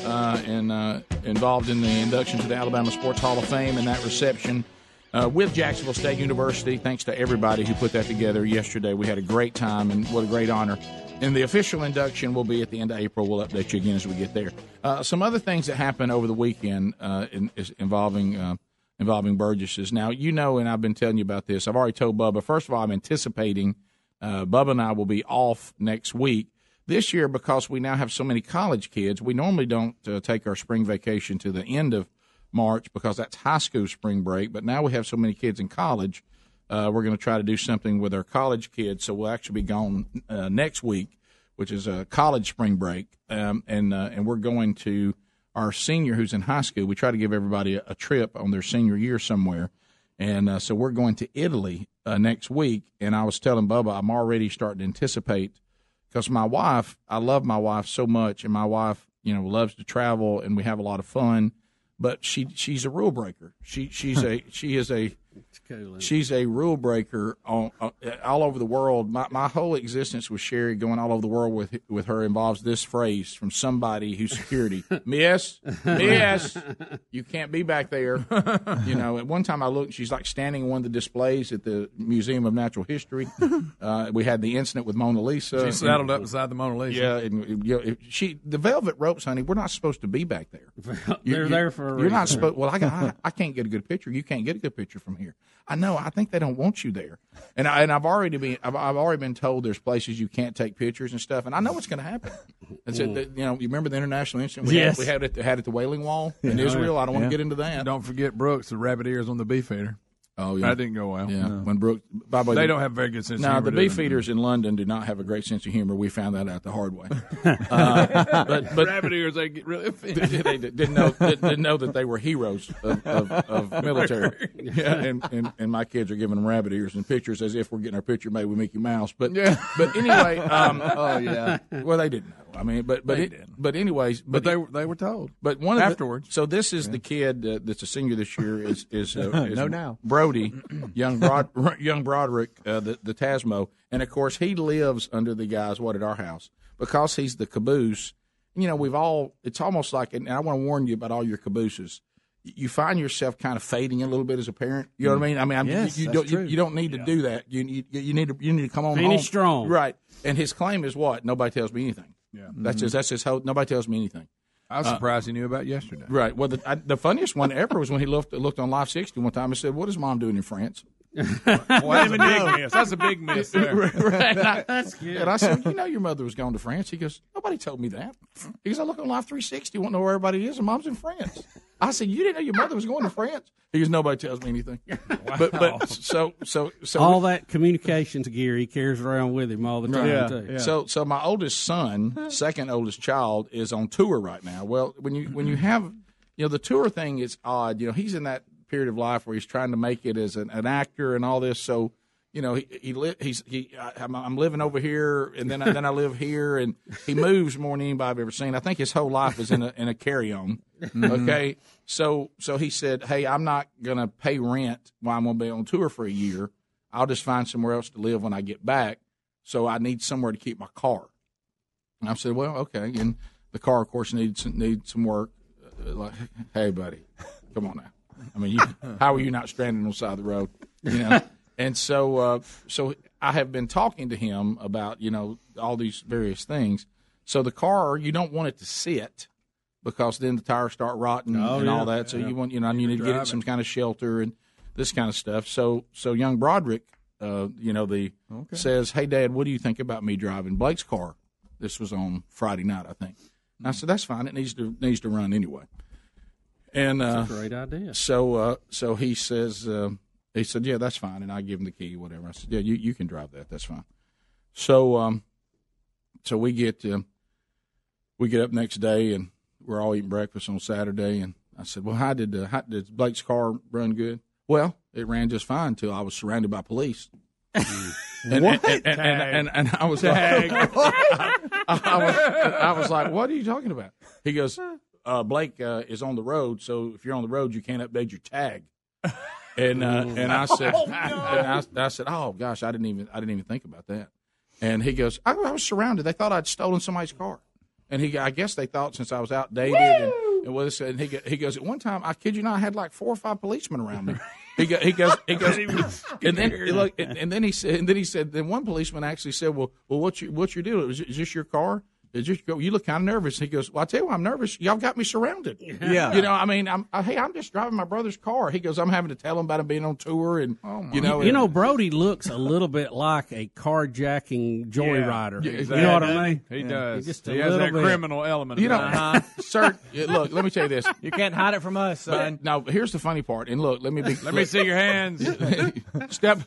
uh, and uh, involved in the induction to the Alabama Sports Hall of Fame and that reception uh, with Jacksonville State University. Thanks to everybody who put that together yesterday. We had a great time, and what a great honor. And the official induction will be at the end of April. We'll update you again as we get there. Uh, some other things that happened over the weekend uh, in, involving uh, involving Burgesses. Now you know, and I've been telling you about this. I've already told Bubba. First of all, I'm anticipating uh, Bubba and I will be off next week. This year, because we now have so many college kids, we normally don't uh, take our spring vacation to the end of March because that's high school spring break. But now we have so many kids in college, uh, we're going to try to do something with our college kids. So we'll actually be gone uh, next week, which is a college spring break, um, and uh, and we're going to our senior who's in high school. We try to give everybody a, a trip on their senior year somewhere, and uh, so we're going to Italy uh, next week. And I was telling Bubba, I'm already starting to anticipate because my wife, I love my wife so much, and my wife, you know, loves to travel, and we have a lot of fun but she she's a rule breaker. She she's a she is a she's a rule breaker on uh, all over the world. My my whole existence with Sherri going all over the world with with her involves this phrase from somebody who's security. Miss, Miss, you can't be back there. You know, at one time I looked, she's like standing in one of the displays at the Museum of Natural History. Uh, we had the incident with Mona Lisa. She saddled up beside the Mona Lisa. Yeah, and you know, she the velvet ropes, honey. We're not supposed to be back there. They're there for a You're not reason. supposed. Well, I, got, I I can't get a good picture. You can't get a good picture from here. I know. I think they don't want you there. And I, and I've already been I've, I've already been told there's places you can't take pictures and stuff. And I know what's going to happen. It's a, you know you remember the international incident we Yes. had, we had it had at the Wailing Wall in Yeah. Israel. I don't want Yeah. to get into that. Don't forget Brooks, the rabbit ears on the beef eater. Oh yeah, that didn't go well. Yeah, No. when Brooke, by the way, They the- don't have a very good sense of No, humor, the do beef eaters in London do not have a great sense of humor. We found that out the hard way. Uh, but, but rabbit ears, they get really offended. they didn't know didn't, didn't know that they were heroes of, of, of military. Yeah, and, and and my kids are giving them rabbit ears and pictures as if we're getting our picture made with Mickey Mouse. But Yeah. but anyway, um, Oh, yeah. Well, they didn't know. I mean, but but it, but anyways, But they were- they were told. But one of Afterwards. The, so this is the kid uh, that's a senior this year is is, uh, is No, now. Brody, young Broad, young Broderick, uh, the the Tasmo, and of course he lives under the guys what at our house because he's the caboose. You know, we've all it's almost like, and I want to warn you about all your cabooses. You find yourself kind of fading a little bit as a parent. You know what I mean? I mean, I'm, Yes, you, you don't you, you don't need to do that. You, you you need to you need to come on Finish home. strong. right? And his claim is what? Nobody tells me anything. Yeah. That's his that's his whole. Nobody tells me anything. I was Uh, surprised he knew about yesterday. Right. Well, the, I, the funniest one ever was when he looked looked on Live 60 one time and said, "What is mom doing in France?" Well, that's a big miss. That's a big miss there. Right. And I- That's good. And I said, you know, your mother was going to France. He goes, nobody told me that. He goes, I look on Life360, want to know where everybody is, and mom's in France. I said, you didn't know your mother was going to France? He goes, nobody tells me anything. But but so so so all that communications gear he carries around with him all the time too. So, so my oldest son, second oldest child, is on tour right now. Well, when you when you have, you know, the tour thing is odd. You know, he's in that period of life where he's trying to make it as an, an actor and all this. So, you know, he he li- he's he I, I'm, I'm living over here, and then I, then I live here, and he moves more than anybody I've ever seen. I think his whole life is in a in a carry on. Okay, so so he said, hey, I'm not gonna pay rent while I'm gonna be on tour for a year. I'll just find somewhere else to live when I get back. So I need somewhere to keep my car. And I said, well, okay. And the car, of course, needs needs some work. Uh, like, hey, buddy, come on now. I mean, you, how are you not stranded on the side of the road? You know. and so, uh, so I have been talking to him about you know all these various things. So the car, you don't want it to sit because then the tires start rotting Oh, and yeah. all that. So Yeah. you want you know you need to get it some kind of shelter and this kind of stuff. So so young Broderick, uh, you know the says, "Hey, Dad, what do you think about me driving Blake's car?" This was on Friday night, I think. And I said, "That's fine. It needs to needs to run anyway." And uh, That's a great idea. So uh, so he says uh, he said, "Yeah, that's fine." And I give him the key, whatever. I said, "Yeah, you, you can drive that. That's fine." So um, so we get um, we get up next day and we're all eating breakfast on Saturday. And I said, "Well, how did uh, how did Blake's car run good?" Well, it ran just fine until I was surrounded by police. And, What? And, and, and, and, and I was Tag. like, I, I was, I was like, what are you talking about? He goes, uh, Blake uh, is on the road, so if you're on the road, you can't update your tag. And uh, and I said, Oh, and I, I said, oh gosh, I didn't even I didn't even think about that. And he goes, I, I was surrounded. They thought I'd stolen somebody's car. And he, I guess they thought since I was outdated and, and what this, and he, he goes, at one time, I kid you not, I had like four or five policemen around me. He, go, he goes, he goes, and then look, and, and then he said, and then he said, then one policeman actually said, well, well, what's your, what's your deal? Is, is this your car? Is this your, you look kind of nervous. He goes, well, I tell you why I'm nervous. Y'all got me surrounded. Yeah. You know, I mean, I'm, I, hey, I'm just driving my brother's car. He goes, I'm having to tell him about him being on tour and, oh you know, you know, Brody looks a little bit like a carjacking joyrider. Yeah, You know what I mean? He does. He's Just a he has that bit. criminal element. You know, about him. sir. Look, let me tell you this. You can't hide it from us, son. But, now, here's the funny part. And look, let me be. Let me see your hands. step,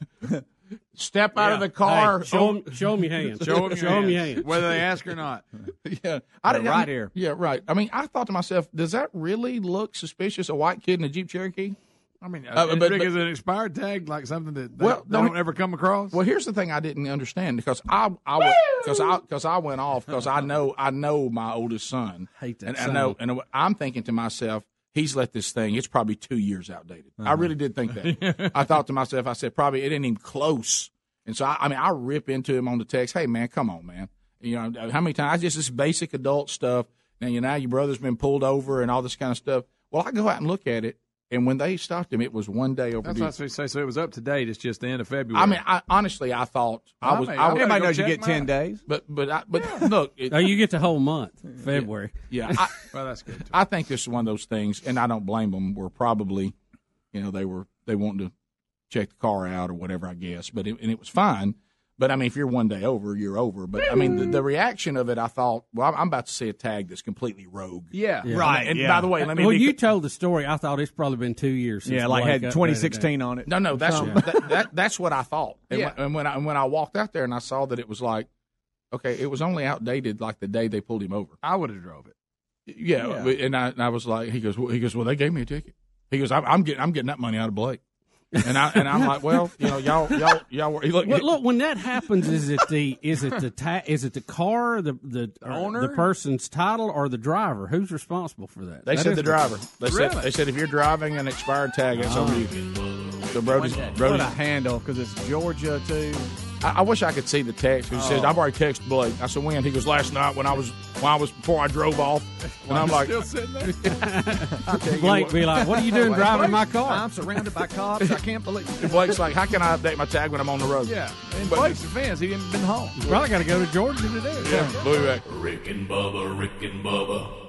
step out of the car. Hey, show 'em- show 'em your hands. Show, your Show 'em hands, your hands. whether they ask or not. yeah, I didn't, right here. Yeah, right. I mean, I thought to myself, does that really look suspicious? A white kid in a Jeep Cherokee? I mean, Uh, but- but- is an expired tag like something that they, Well, they no, don't ever come across? Well, here's the thing I didn't understand because I I because I because I went off because I know I know my oldest son. Hate that and I know and I'm thinking to myself, he's let this thing. It's probably two years outdated. I uh-huh. really did think that. I thought to myself, I said probably it ain't even close. And so I, I mean, I rip into him on the text. Hey man, come on, man. You know how many times? Just this basic adult stuff. Now you know, your brother's been pulled over and all this kind of stuff. Well, I go out and look at it, and when they stopped him, it was one day overdue. That's what I say. So it was up to date. It's just the end of February. I mean, I, honestly, I thought I I was. mean, I, I was gotta Everybody go knows you get 10 mine. days. but but I, but look, it, Oh, you get the whole month, February. yeah, I, well, that's good. I think this is one of those things, and I don't blame them. Were probably, you know, they were they wanted to check the car out or whatever, I guess. But it, and it was fine. But I mean, if you're one day over, you're over. But I mean, the, the reaction of it, I thought, well, I'm about to see a tag that's completely rogue. Yeah, Yeah. Right. And yeah. by the way, let me. Well, be- you told the story. I thought it's probably been two years. Since Yeah, like had 2016 on it. no, no, that's Something. that, that, that's what I thought. And, Yeah. when, and when I and when I walked out there and I saw that it was like, okay, it was only outdated like the day they pulled him over. I would have drove it. Yeah, Yeah. and I, and I was like, he goes, well, he goes, well, they gave me a ticket. He goes, I'm, I'm getting, I'm getting that money out of Blake, and I, and I'm like, well, you know, y'all, y'all, y'all, were- look, Well, look, when that happens, is it the is it the ta- is it the car, the the uh, owner? the person's title, or the driver? Who's responsible for that? they That said the driver. They said, they said if you're driving an expired tag, it's on you. Oh. So Brody's, What Brody's, a handle, because it's Georgia, too. I, I wish I could see the text. He says, oh. I've already texted Blake. I said, when? He goes, last night when I was, when I was before I drove off. And I'm like, Still sitting there. Blake be like, "What are you doing driving my car?" I'm surrounded by cops. I can't believe and Blake's like, how can I update my tag when I'm on the road? Yeah, in But- Blake's defense, he hadn't been home. He's Probably got to go to Georgia today. do it. Yeah, we'll be back. Rick and Bubba, Rick and Bubba.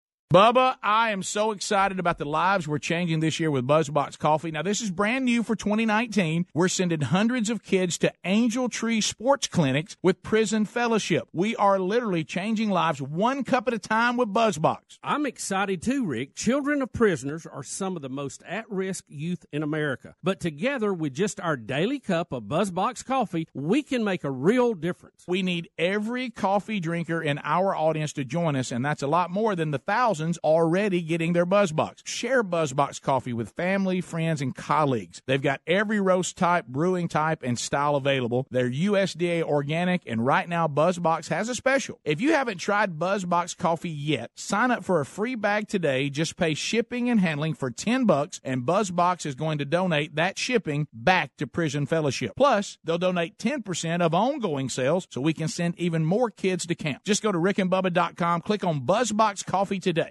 Bubba, I am so excited about the lives we're changing this year with BuzzBox Coffee. Now, this is brand new for 2019. We're sending hundreds of kids to Angel Tree Sports Clinics with Prison Fellowship. We are literally changing lives one cup at a time with BuzzBox. I'm excited too, Rick. Children of prisoners are some of the most at risk youth in America. But together with just our daily cup of BuzzBox coffee, we can make a real difference. We need every coffee drinker in our audience to join us, and that's a lot more than the thousands already getting their BuzzBox. Share BuzzBox coffee with family, friends, and colleagues. They've got every roast type, brewing type, and style available. They're USDA organic, and right now BuzzBox has a special. If you haven't tried BuzzBox coffee yet, sign up for a free bag today. Just pay shipping and handling for 10 bucks, and BuzzBox is going to donate that shipping back to Prison Fellowship. Plus, they'll donate 10% of ongoing sales so we can send even more kids to camp. Just go to rickandbubba.com, click on BuzzBox Coffee today.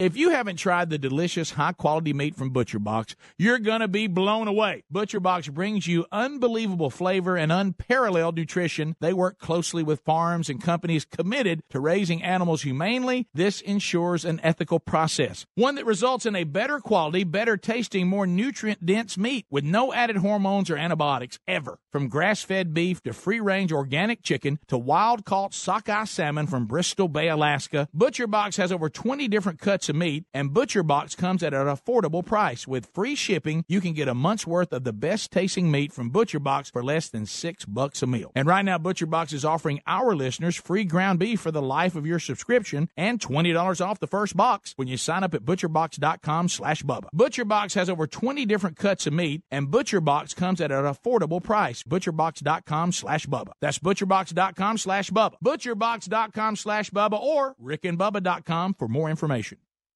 If you haven't tried the delicious, high quality meat from Butcher Box, you're going to be blown away. Butcher Box brings you unbelievable flavor and unparalleled nutrition. They work closely with farms and companies committed to raising animals humanely. This ensures an ethical process, one that results in a better quality, better tasting, more nutrient dense meat with no added hormones or antibiotics ever. From grass fed beef to free range organic chicken to wild caught sockeye salmon from Bristol Bay, Alaska, Butcher Box has over 20 different cuts of meat, and ButcherBox comes at an affordable price. With free shipping, you can get a month's worth of the best tasting meat from ButcherBox for less than six bucks a meal. And right now, ButcherBox is offering our listeners free ground beef for the life of your subscription and $20 off the first box when you sign up at butcherbox.com slash Bubba. ButcherBox has over 20 different cuts of meat, and ButcherBox comes at an affordable price. Butcherbox.com slash Bubba. That's butcherbox.com slash Bubba. Butcherbox.com slash Bubba or rickandbubba.com for more information.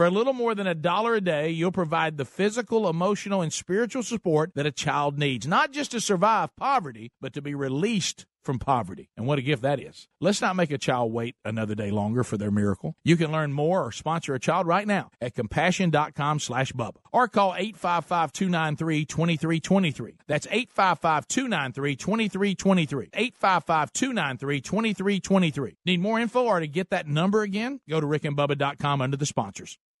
For a little more than a dollar a day, you'll provide the physical, emotional, and spiritual support that a child needs, not just to survive poverty, but to be released from poverty. And what a gift that is. Let's not make a child wait another day longer for their miracle. You can learn more or sponsor a child right now at compassion.com slash Bubba or call 855-293-2323. That's 855-293-2323. 855-293-2323. Need more info or to get that number again? Go to rickandbubba.com under the sponsors.